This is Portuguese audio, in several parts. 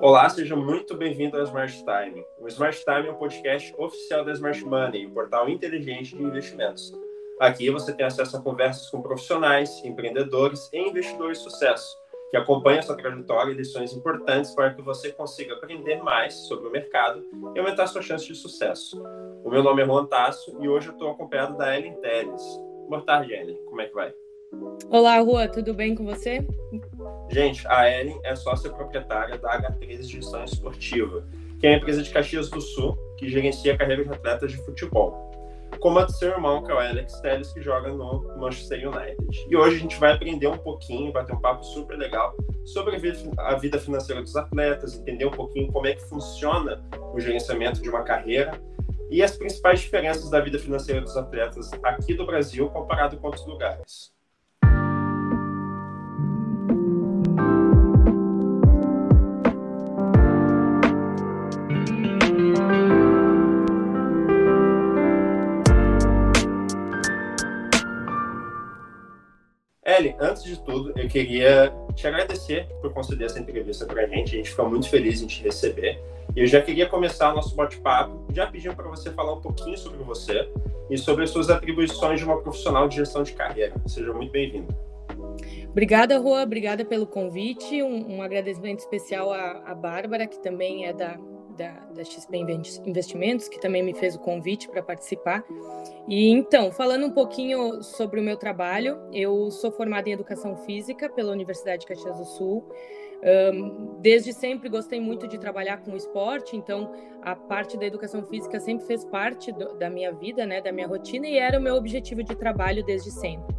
Olá, seja muito bem-vindo ao Smart Time. O Smart Time é um podcast oficial da Smart Money, um portal inteligente de investimentos. Aqui você tem acesso a conversas com profissionais, empreendedores e investidores de sucesso, que acompanham sua trajetória e lições importantes para que você consiga aprender mais sobre o mercado e aumentar suas chances de sucesso. O meu nome é Juan Tasso e hoje eu estou acompanhado da Ellen Teles. Boa tarde, Ellen. Como é que vai? Olá, Rua, tudo bem com você? Gente, a Ellen é sócia proprietária da H3 Gestão Esportiva, que é uma empresa de Caxias do Sul que gerencia a carreira de atletas de futebol. Como a do seu irmão, que é o Alex Telles, que joga no Manchester United. E hoje a gente vai aprender um pouquinho, vai ter um papo super legal sobre a vida financeira dos atletas, entender um pouquinho como é que funciona o gerenciamento de uma carreira e as principais diferenças da vida financeira dos atletas aqui do Brasil comparado com outros lugares. Ellen, antes de tudo, eu queria te agradecer por conceder essa entrevista para a gente. A gente fica muito feliz em te receber. E eu já queria começar o nosso bate-papo já pedindo para você falar um pouquinho sobre você e sobre as suas atribuições de uma profissional de gestão de carreira. Seja muito bem-vindo. Obrigada, Rua. Obrigada pelo convite. Um, um agradecimento especial à, à Bárbara, que também é da, da, da XP Investimentos, que também me fez o convite para participar. E então, falando um pouquinho sobre o meu trabalho, eu sou formada em Educação Física pela Universidade de Caxias do Sul. Um, desde sempre gostei muito de trabalhar com esporte, então a parte da educação física sempre fez parte do, da minha vida, né, da minha rotina e era o meu objetivo de trabalho desde sempre.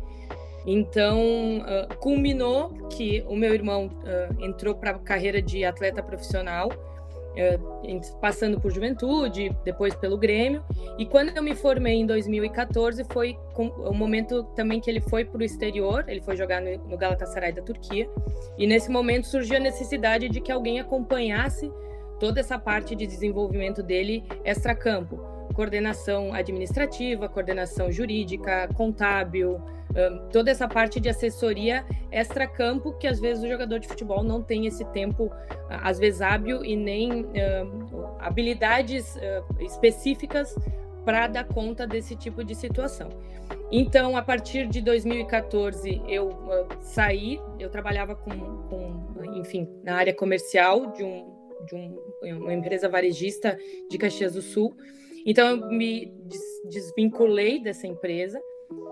Então, uh, culminou que o meu irmão uh, entrou para a carreira de atleta profissional passando por juventude, depois pelo Grêmio. E quando eu me formei em 2014, foi o momento também que ele foi para o exterior, ele foi jogar no, Galatasaray da Turquia. E nesse momento surgiu a necessidade de que alguém acompanhasse toda essa parte de desenvolvimento dele extra-campo. Coordenação administrativa, coordenação jurídica, contábil, toda essa parte de assessoria extra-campo, que às vezes o jogador de futebol não tem esse tempo, às vezes hábil e nem habilidades específicas para dar conta desse tipo de situação. Então, a partir de 2014, eu uh, saí, eu trabalhava com, com, enfim, na área comercial de, um, de um, uma empresa varejista de Caxias do Sul. Então, eu me des desvinculei dessa empresa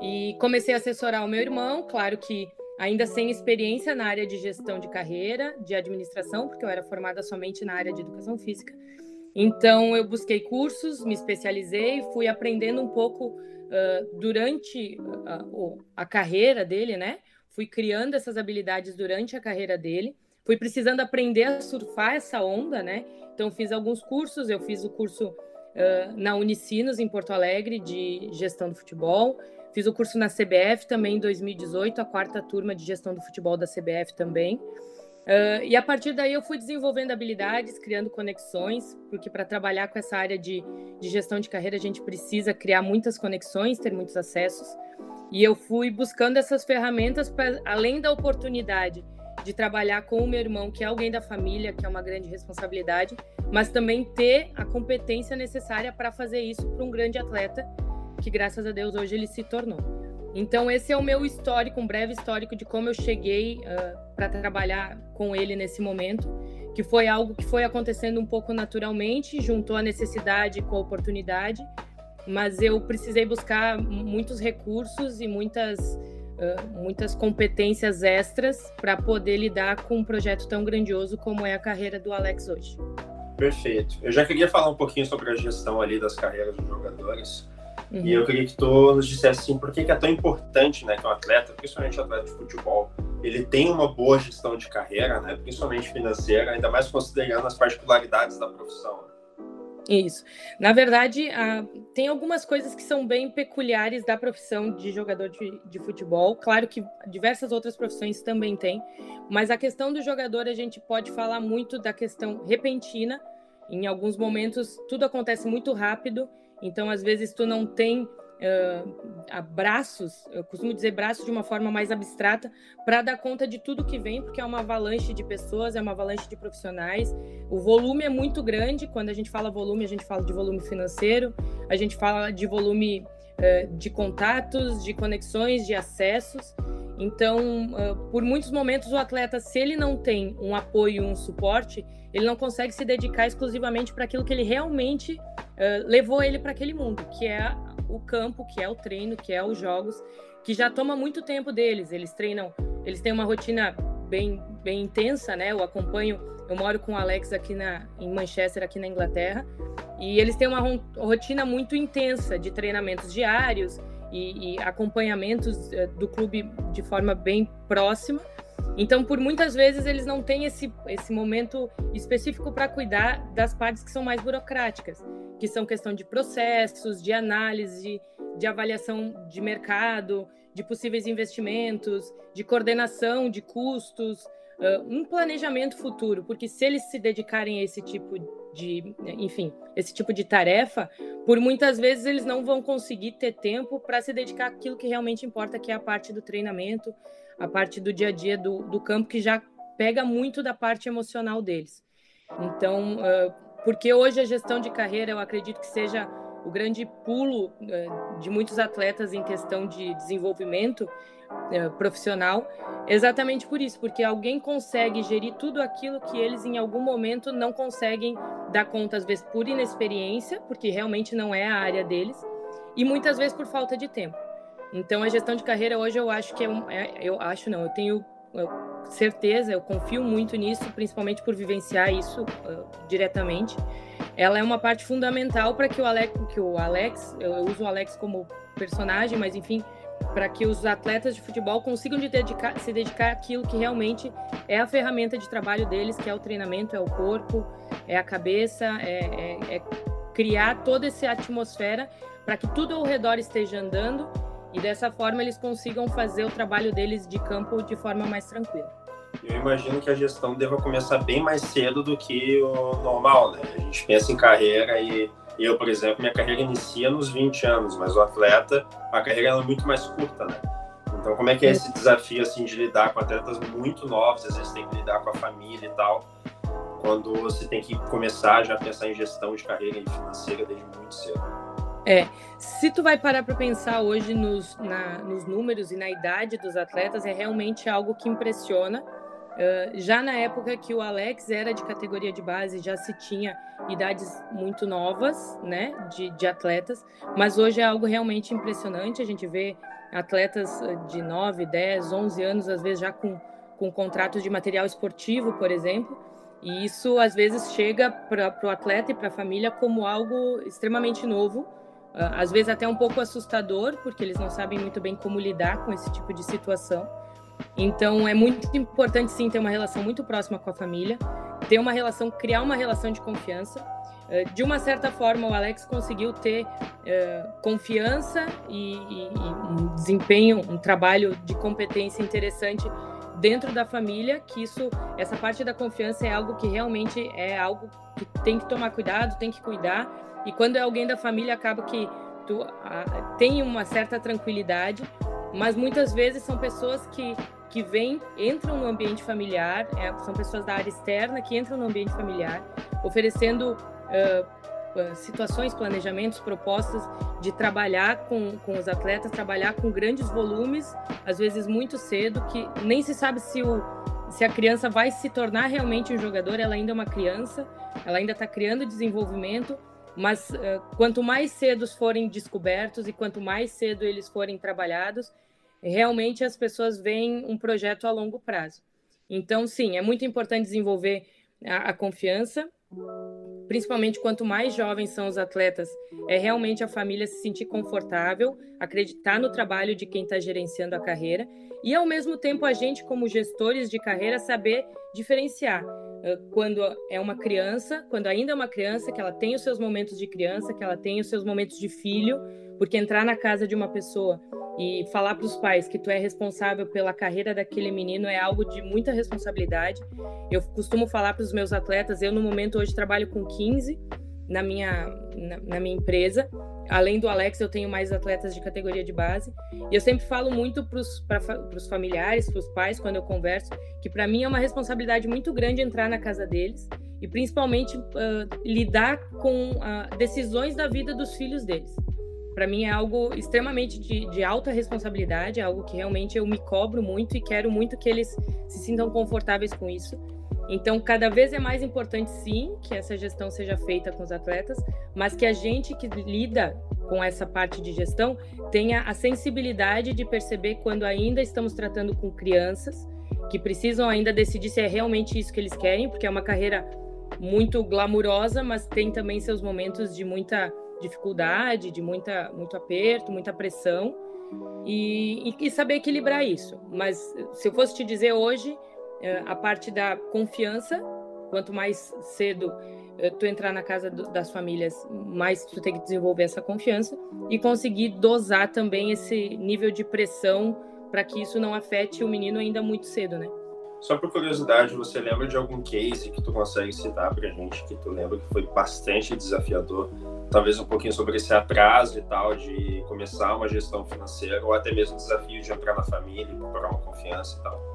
e comecei a assessorar o meu irmão, claro que ainda sem experiência na área de gestão de carreira, de administração, porque eu era formada somente na área de educação física. Então, eu busquei cursos, me especializei, fui aprendendo um pouco uh, durante a carreira dele, né? Fui criando essas habilidades durante a carreira dele. Fui precisando aprender a surfar essa onda, né? Então, fiz alguns cursos. Eu fiz o curso uh, na Unicinos, em Porto Alegre, de gestão do futebol. Fiz o curso na CBF também em 2018, a quarta turma de gestão do futebol da CBF também. Uh, e a partir daí eu fui desenvolvendo habilidades, criando conexões, porque para trabalhar com essa área de, de gestão de carreira a gente precisa criar muitas conexões, ter muitos acessos. E eu fui buscando essas ferramentas para, além da oportunidade de trabalhar com o meu irmão, que é alguém da família, que é uma grande responsabilidade, mas também ter a competência necessária para fazer isso para um grande atleta que graças a Deus hoje ele se tornou. Então esse é o meu histórico, um breve histórico de como eu cheguei uh, para trabalhar com ele nesse momento, que foi algo que foi acontecendo um pouco naturalmente, juntou a necessidade com a oportunidade, mas eu precisei buscar muitos recursos e muitas uh, muitas competências extras para poder lidar com um projeto tão grandioso como é a carreira do Alex hoje. Perfeito. Eu já queria falar um pouquinho sobre a gestão ali das carreiras dos jogadores. Uhum. E eu queria que tu nos dissesse assim, por que, que é tão importante, né, que um atleta, principalmente um atleta de futebol, ele tem uma boa gestão de carreira, né, principalmente financeira, ainda mais considerando as particularidades da profissão. Isso. Na verdade, tem algumas coisas que são bem peculiares da profissão de jogador de, de, futebol. Claro que diversas outras profissões também têm, mas a questão do jogador, a gente pode falar muito da questão repentina. Em alguns momentos, tudo acontece muito rápido então, às vezes, tu não tem uh, braços, eu costumo dizer braços de uma forma mais abstrata, para dar conta de tudo que vem, porque é uma avalanche de pessoas, é uma avalanche de profissionais. O volume é muito grande, quando a gente fala volume, a gente fala de volume financeiro, a gente fala de volume de contatos, de conexões, de acessos. Então, por muitos momentos, o atleta, se ele não tem um apoio, um suporte, ele não consegue se dedicar exclusivamente para aquilo que ele realmente uh, levou ele para aquele mundo, que é o campo, que é o treino, que é os jogos, que já toma muito tempo deles. Eles treinam, eles têm uma rotina bem, bem intensa, né? Eu acompanho, eu moro com o Alex aqui na, em Manchester, aqui na Inglaterra, e eles têm uma rotina muito intensa de treinamentos diários e, e acompanhamentos uh, do clube de forma bem próxima. Então, por muitas vezes, eles não têm esse, esse momento específico para cuidar das partes que são mais burocráticas, que são questão de processos, de análise, de avaliação de mercado, de possíveis investimentos, de coordenação de custos, um planejamento futuro, porque se eles se dedicarem a esse tipo de, enfim, esse tipo de tarefa, por muitas vezes eles não vão conseguir ter tempo para se dedicar àquilo que realmente importa, que é a parte do treinamento, a parte do dia a dia do, do campo, que já pega muito da parte emocional deles. Então, porque hoje a gestão de carreira, eu acredito que seja o grande pulo uh, de muitos atletas em questão de desenvolvimento uh, profissional, exatamente por isso, porque alguém consegue gerir tudo aquilo que eles em algum momento não conseguem dar conta, às vezes por inexperiência, porque realmente não é a área deles, e muitas vezes por falta de tempo. Então, a gestão de carreira hoje eu acho que é, um, é eu acho não, eu tenho eu, certeza, eu confio muito nisso, principalmente por vivenciar isso uh, diretamente. Ela é uma parte fundamental para que o Alex, que o Alex, eu, eu uso o Alex como personagem, mas enfim, para que os atletas de futebol consigam de dedicar, se dedicar àquilo que realmente é a ferramenta de trabalho deles, que é o treinamento, é o corpo, é a cabeça, é, é, é criar toda essa atmosfera para que tudo ao redor esteja andando e dessa forma eles consigam fazer o trabalho deles de campo de forma mais tranquila. Eu imagino que a gestão deva começar bem mais cedo do que o normal, né? A gente pensa em carreira e eu, por exemplo, minha carreira inicia nos 20 anos, mas o atleta, a carreira é muito mais curta, né? Então, como é que é esse desafio, assim, de lidar com atletas muito novos, às vezes tem que lidar com a família e tal, quando você tem que começar já a pensar em gestão de carreira e financeira desde muito cedo? É, se tu vai parar para pensar hoje nos, na, nos números e na idade dos atletas, é realmente algo que impressiona. Uh, já na época que o Alex era de categoria de base, já se tinha idades muito novas, né, de, de atletas, mas hoje é algo realmente impressionante. A gente vê atletas de 9, 10, 11 anos, às vezes já com, com contratos de material esportivo, por exemplo, e isso às vezes chega para o atleta e para a família como algo extremamente novo ah, às vezes até um pouco assustador, porque eles não sabem muito bem como lidar com esse tipo de situação. Então é muito importante sim ter uma relação muito próxima com a família, ter uma relação, criar uma relação de confiança. Ah, de uma certa forma, o Alex conseguiu ter uh, confiança e, e, e, um desempenho, um trabalho de competência interessante dentro da família. Que isso, essa parte da confiança é algo que realmente é algo que tem que tomar cuidado, tem que cuidar e quando é alguém da família, acaba que tu a, tem uma certa tranquilidade, mas muitas vezes são pessoas que, que vêm, entram no ambiente familiar, é, são pessoas da área externa que entram no ambiente familiar, oferecendo uh, situações, planejamentos, propostas de trabalhar com, com os atletas, trabalhar com grandes volumes, às vezes muito cedo, que nem se sabe se o, se a criança vai se tornar realmente um jogador, ela ainda é uma criança, ela ainda está criando desenvolvimento, mas uh, quanto mais cedo forem descobertos e quanto mais cedo eles forem trabalhados, realmente as pessoas veem um projeto a longo prazo. Então, sim, é muito importante desenvolver a, a confiança, principalmente quanto mais jovens são os atletas, é realmente a família se sentir confortável, acreditar no trabalho de quem está gerenciando a carreira e, ao mesmo tempo, a gente, como gestores de carreira, saber diferenciar quando é uma criança, quando ainda é uma criança, que ela tem os seus momentos de criança, que ela tem os seus momentos de filho, porque entrar na casa de uma pessoa e falar para os pais que tu é responsável pela carreira daquele menino é algo de muita responsabilidade. Eu costumo falar para os meus atletas, eu no momento hoje trabalho com 15, na minha, na, na, minha empresa. Além do Alex, eu tenho mais atletas de categoria de base. E eu sempre falo muito para os familiares, para os pais, quando eu converso, que para mim é uma responsabilidade muito grande entrar na casa deles e principalmente uh, lidar com uh, decisões da vida dos filhos deles. Para mim é algo extremamente de, de, alta responsabilidade, é algo que realmente eu me cobro muito e quero muito que eles se sintam confortáveis com isso. Então, cada vez é mais importante, sim, que essa gestão seja feita com os atletas, mas que a gente que lida com essa parte de gestão tenha a sensibilidade de perceber quando ainda estamos tratando com crianças que precisam ainda decidir se é realmente isso que eles querem, porque é uma carreira muito glamurosa, mas tem também seus momentos de muita dificuldade, de muita, muito aperto, muita pressão, e, e, e saber equilibrar isso. Mas se eu fosse te dizer hoje, a parte da confiança, quanto mais cedo é, tu entrar na casa do, das famílias, mais tu tem que desenvolver essa confiança e conseguir dosar também esse nível de pressão para que isso não afete o menino ainda muito cedo, né? Só por curiosidade, você lembra de algum case que tu consegue citar pra gente, que tu lembra que foi bastante desafiador? Talvez um pouquinho sobre esse atraso e tal, de começar uma gestão financeira, ou até mesmo o desafio de entrar na família, procurar uma confiança e tal.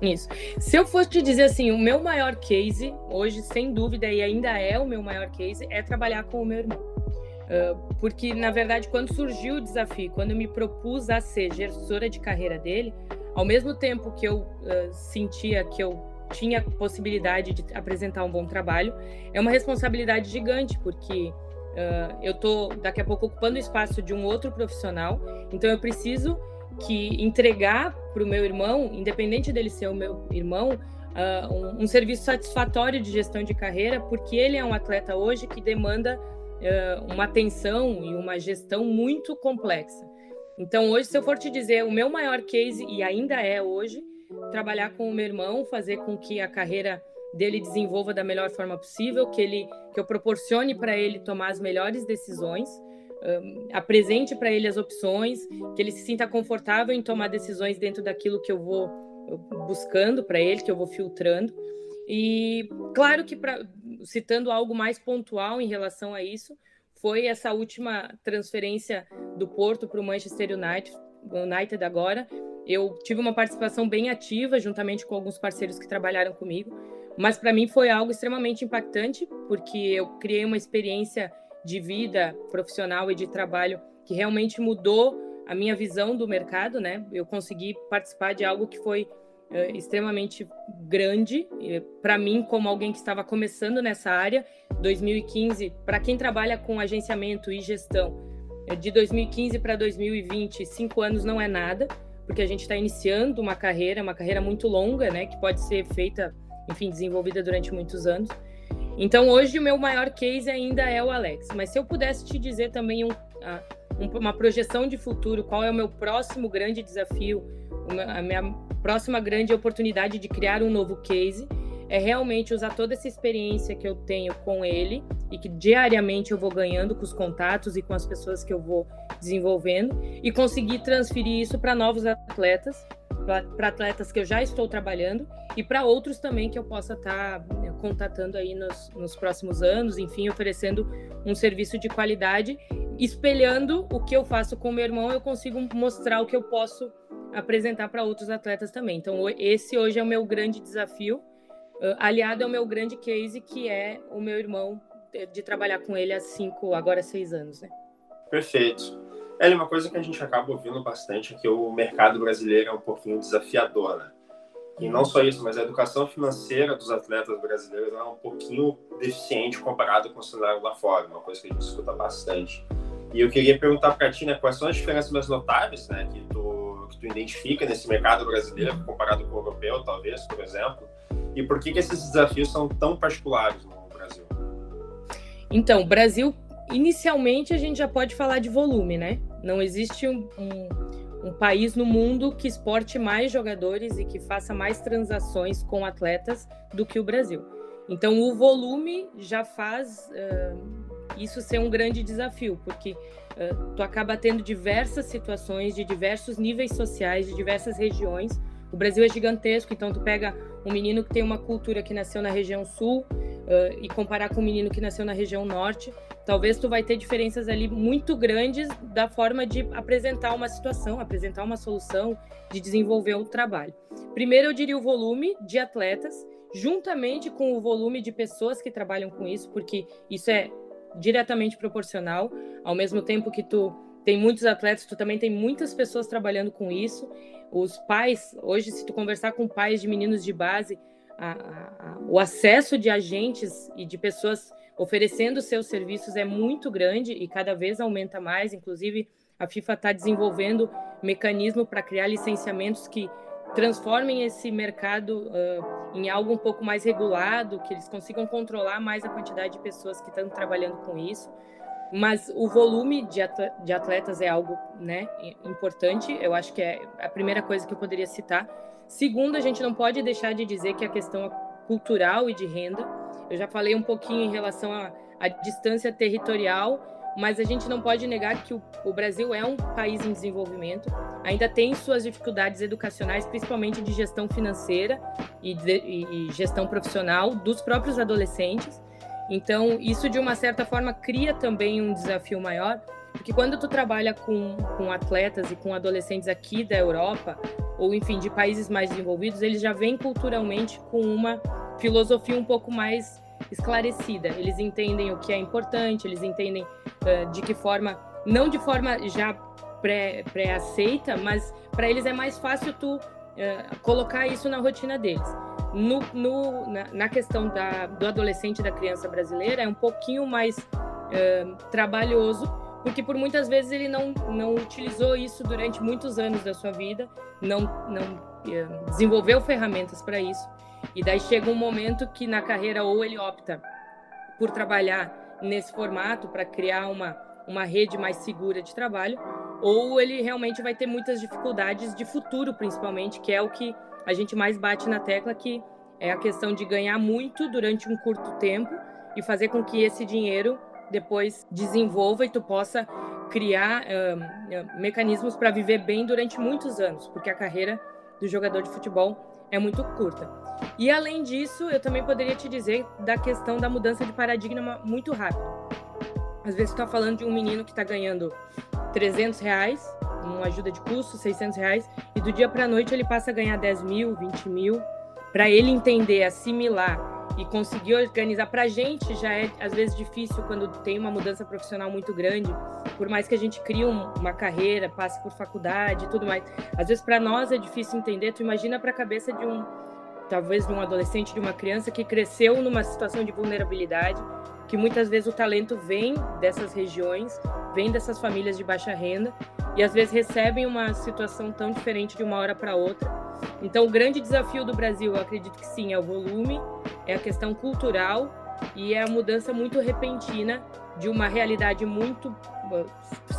Isso. Se eu fosse te dizer assim, o meu maior case, hoje, sem dúvida, e ainda é o meu maior case, é trabalhar com o meu irmão. Uh, porque, na verdade, quando surgiu o desafio, quando eu me propus a ser gestora de carreira dele, ao mesmo tempo que eu uh, sentia que eu tinha possibilidade de apresentar um bom trabalho, é uma responsabilidade gigante, porque uh, eu estou daqui a pouco ocupando o espaço de um outro profissional, então eu preciso que entregar para o meu irmão, independente dele ser o meu irmão, uh, um, um, serviço satisfatório de gestão de carreira, porque ele é um atleta hoje que demanda uh, uma atenção e uma gestão muito complexa. Então, hoje, se eu for te dizer, o meu maior case, e ainda é hoje, trabalhar com o meu irmão, fazer com que a carreira dele desenvolva da melhor forma possível, que ele que eu proporcione para ele tomar as melhores decisões um, apresente para ele as opções, que ele se sinta confortável em tomar decisões dentro daquilo que eu vou buscando para ele, que eu vou filtrando. E claro que, pra, citando algo mais pontual em relação a isso, foi essa última transferência do Porto para o Manchester United, United agora. Eu tive uma participação bem ativa, juntamente com alguns parceiros que trabalharam comigo, mas para mim foi algo extremamente impactante, porque eu criei uma experiência de vida profissional e de trabalho que realmente mudou a minha visão do mercado, né? Eu consegui participar de algo que foi é, extremamente grande para mim, como alguém que estava começando nessa área. 2015, para quem trabalha com agenciamento e gestão, é, de 2015 para 2020, cinco anos não é nada, porque a gente está iniciando uma carreira, uma carreira muito longa, né? Que pode ser feita, enfim, desenvolvida durante muitos anos. Então, hoje, o meu maior case ainda é o Alex. Mas se eu pudesse te dizer também um, uma projeção de futuro, qual é o meu próximo grande desafio, a minha próxima grande oportunidade de criar um novo case, é realmente usar toda essa experiência que eu tenho com ele e que diariamente eu vou ganhando com os contatos e com as pessoas que eu vou desenvolvendo e conseguir transferir isso para novos atletas para atletas que eu já estou trabalhando e para outros também que eu possa estar tá, né, contatando aí nos, nos próximos anos, enfim, oferecendo um serviço de qualidade, espelhando o que eu faço com meu irmão, eu consigo mostrar o que eu posso apresentar para outros atletas também. Então, esse hoje é o meu grande desafio, aliado ao meu grande case, que é o meu irmão, de trabalhar com ele há cinco, agora seis anos, né? Perfeito. É uma coisa que a gente acaba ouvindo bastante que o mercado brasileiro é um pouquinho desafiador, né? E não só isso, mas a educação financeira dos atletas brasileiros é um pouquinho deficiente comparado com o cenário lá fora, uma coisa que a gente escuta bastante. E eu queria perguntar para ti, né, quais são as diferenças mais notáveis, né, que tu, que tu identifica nesse mercado brasileiro comparado com o europeu, talvez, por exemplo, e por que que esses desafios são tão particulares no Brasil? Então, o Brasil inicialmente a gente já pode falar de volume, né? Não existe um, um, um, país no mundo que exporte mais jogadores e que faça mais transações com atletas do que o Brasil. Então, o volume já faz uh, isso ser um grande desafio, porque uh, tu acaba tendo diversas situações de diversos níveis sociais, de diversas regiões. O Brasil é gigantesco, então tu pega um menino que tem uma cultura que nasceu na região sul, uh, e comparar com um menino que nasceu na região norte, talvez tu vai ter diferenças ali muito grandes da forma de apresentar uma situação, apresentar uma solução, de desenvolver um trabalho. Primeiro, eu diria o volume de atletas, juntamente com o volume de pessoas que trabalham com isso, porque isso é diretamente proporcional. Ao mesmo tempo que tu tem muitos atletas, tu também tem muitas pessoas trabalhando com isso. Os pais, hoje, se tu conversar com pais de meninos de base, a, a, a, o acesso de agentes e de pessoas oferecendo seus serviços é muito grande e cada vez aumenta mais. Inclusive, a FIFA está desenvolvendo mecanismo para criar licenciamentos que transformem esse mercado uh, em algo um pouco mais regulado, que eles consigam controlar mais a quantidade de pessoas que estão trabalhando com isso. Mas o volume de atletas é algo né, importante, eu acho que é a primeira coisa que eu poderia citar. Segundo, a gente não pode deixar de dizer que a questão cultural e de renda, eu já falei um pouquinho em relação à distância territorial, mas a gente não pode negar que o, o, Brasil é um país em desenvolvimento, ainda tem suas dificuldades educacionais, principalmente de gestão financeira e, de, e, gestão profissional dos próprios adolescentes. Então, isso de uma certa forma cria também um desafio maior, porque quando tu trabalha com, com atletas e com adolescentes aqui da Europa, ou enfim, de países mais desenvolvidos, eles já vêm culturalmente com uma filosofia um pouco mais esclarecida. Eles entendem o que é importante, eles entendem uh, de que forma, não de forma já pré-aceita, pré mas para eles é mais fácil tu uh, colocar isso na rotina deles. No, no na, na, questão da, do adolescente e da criança brasileira, é um pouquinho mais uh, trabalhoso, porque por muitas vezes ele não, não utilizou isso durante muitos anos da sua vida, não, não desenvolveu ferramentas para isso. E daí chega um momento que na carreira ou ele opta por trabalhar nesse formato para criar uma, uma rede mais segura de trabalho, ou ele realmente vai ter muitas dificuldades de futuro, principalmente, que é o que a gente mais bate na tecla, que é a questão de ganhar muito durante um curto tempo e fazer com que esse dinheiro depois desenvolva e tu possa criar mecanismos para viver bem durante muitos anos, porque a carreira do jogador de futebol é muito curta. E além disso, eu também poderia te dizer da questão da mudança de paradigma muito rápido. Às vezes, está falando de um menino que está ganhando 300 reais, uma ajuda de custo, 600 reais, e do dia para a noite ele passa a ganhar 10 mil, 20 mil. Para ele entender, assimilar e conseguir organizar. Para a gente já é às vezes difícil quando tem uma mudança profissional muito grande, por mais que a gente crie um, uma carreira, passe por faculdade e tudo mais. Às vezes para nós é difícil entender. Tu imagina para a cabeça de um talvez de um adolescente, de uma criança que cresceu numa situação de vulnerabilidade, que muitas vezes o talento vem dessas regiões, vem dessas famílias de baixa renda e às vezes recebem uma situação tão diferente de uma hora para outra. Então, o grande desafio do Brasil, eu acredito que sim, é o volume, é a questão cultural e é a mudança muito repentina de uma realidade muito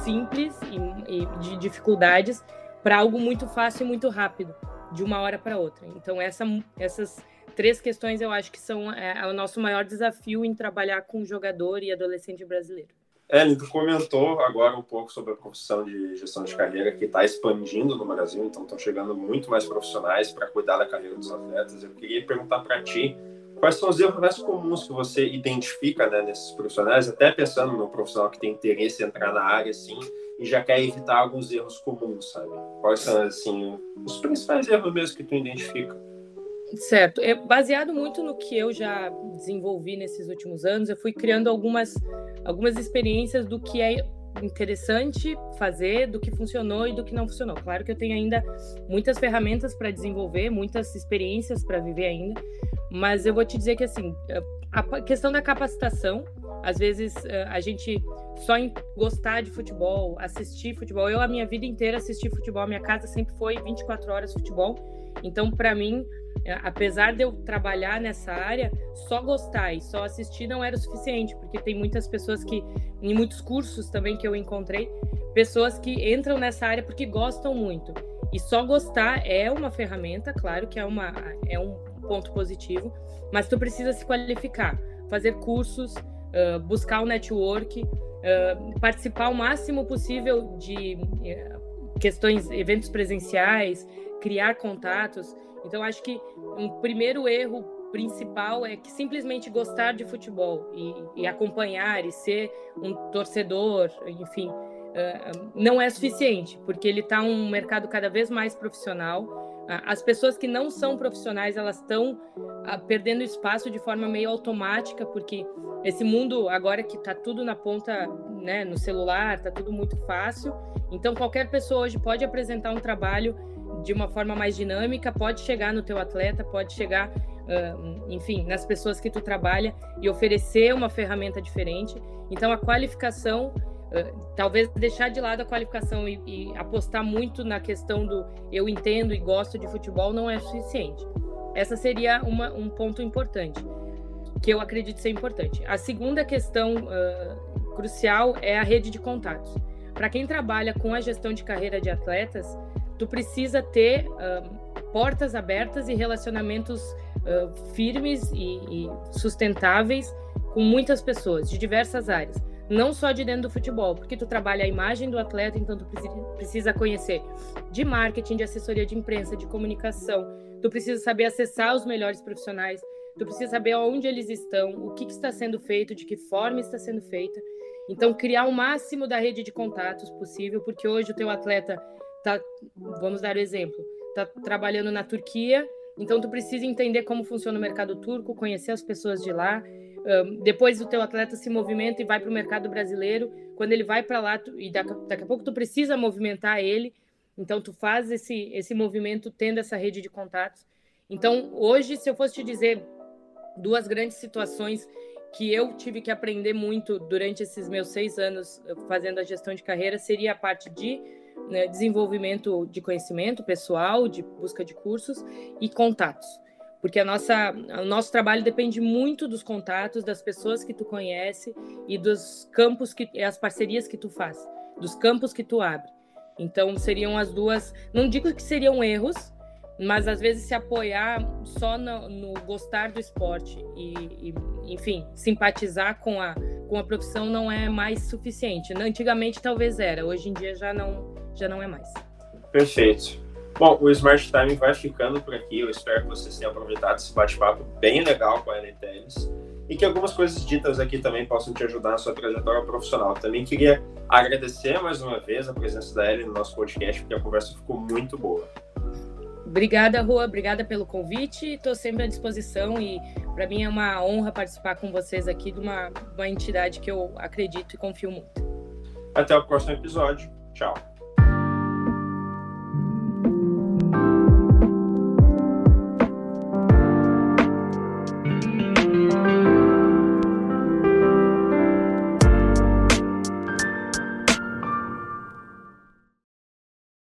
simples e, e de dificuldades para algo muito fácil e muito rápido de uma hora para outra. Então, essa, essas três questões eu acho que são é, é, o nosso maior desafio em trabalhar com jogador e adolescente brasileiro. Ellen, tu comentou agora um pouco sobre a profissão de gestão de carreira que está expandindo no Brasil, então estão chegando muito mais profissionais para cuidar da carreira dos atletas. Eu queria perguntar para ti quais são os erros mais comuns que você identifica né, nesses profissionais, até pensando no profissional que tem interesse em entrar na área, assim, e já quer evitar alguns erros comuns, sabe? Quais são, assim, os principais erros mesmo que tu identifica? Certo. É baseado muito no que eu já desenvolvi nesses últimos anos, eu fui criando algumas, algumas experiências do que é interessante fazer, do que funcionou e do que não funcionou. Claro que eu tenho ainda muitas ferramentas para desenvolver, muitas experiências para viver ainda, mas eu vou te dizer que assim, a questão da capacitação às vezes eh, a gente só em gostar de futebol, assistir futebol. Eu a minha vida inteira assisti futebol, minha casa sempre foi 24 horas futebol. Então, para mim, eh, apesar de eu trabalhar nessa área, só gostar e só assistir não era o suficiente, porque tem muitas pessoas que, em muitos cursos também que eu encontrei, pessoas que entram nessa área porque gostam muito. E só gostar é uma ferramenta, claro que é, uma, é um ponto positivo, mas tu precisa se qualificar, fazer cursos, buscar o network, uh, participar o máximo possível de uh, questões, eventos presenciais, criar contatos. Então, acho que um primeiro erro principal é que simplesmente gostar de futebol e, e acompanhar e ser um torcedor, enfim, uh, não é suficiente, porque ele está um mercado cada vez mais profissional. As pessoas que não são profissionais, elas estão perdendo espaço de forma meio automática, porque esse mundo agora que está tudo na ponta, né, no celular, está tudo muito fácil. Então qualquer pessoa hoje pode apresentar um trabalho de uma forma mais dinâmica, pode chegar no teu atleta, pode chegar, uh, enfim, nas pessoas que tu trabalha e oferecer uma ferramenta diferente. Então a qualificação, uh, talvez deixar de lado a qualificação e, e apostar muito na questão do eu entendo e gosto de futebol não é suficiente. Essa seria uma, um ponto importante, que eu acredito ser importante. A segunda questão uh, crucial é a rede de contatos. Para quem trabalha com a gestão de carreira de atletas, tu precisa ter uh, portas abertas e relacionamentos uh, firmes e, e, sustentáveis com muitas pessoas de diversas áreas, não só de dentro do futebol, porque tu trabalha a imagem do atleta, então tu precisa conhecer de marketing, de assessoria de imprensa, de comunicação, tu precisa saber acessar os melhores profissionais, tu precisa saber onde eles estão, o que, que está sendo feito, de que forma está sendo feita. Então, criar o máximo da rede de contatos possível, porque hoje o teu atleta tá, vamos dar o exemplo, tá trabalhando na Turquia, então tu precisa entender como funciona o mercado turco, conhecer as pessoas de lá. Um, depois o teu atleta se movimenta e vai para o mercado brasileiro. Quando ele vai para lá tu, e daqui, daqui, a pouco tu precisa movimentar ele, então tu faz esse esse movimento tendo essa rede de contatos. Então hoje, se eu fosse te dizer duas grandes situações que eu tive que aprender muito durante esses meus seis anos fazendo a gestão de carreira, seria a parte de né, desenvolvimento de conhecimento pessoal, de busca de cursos e contatos. Porque a nossa, o nosso trabalho depende muito dos contatos, das pessoas que tu conhece e dos campos que as parcerias que tu faz, dos campos que tu abre. Então seriam as duas, não digo que seriam erros, mas às vezes se apoiar só no, no gostar do esporte e, e, enfim, simpatizar com a, com a profissão não é mais suficiente. Antigamente talvez era, hoje em dia já não, já não é mais. Perfeito. Bom, o Smart Time vai ficando por aqui. Eu espero que vocês tenham aproveitado esse bate-papo bem legal com a Ellen Teles e que algumas coisas ditas aqui também possam te ajudar na sua trajetória profissional. Também queria agradecer mais uma vez a presença da Ellen no nosso podcast, porque a conversa ficou muito boa. Obrigada, Rua. Obrigada pelo convite. Estou sempre à disposição e para mim é uma honra participar com vocês aqui de uma, uma entidade que eu acredito e confio muito. Até o próximo episódio. Tchau.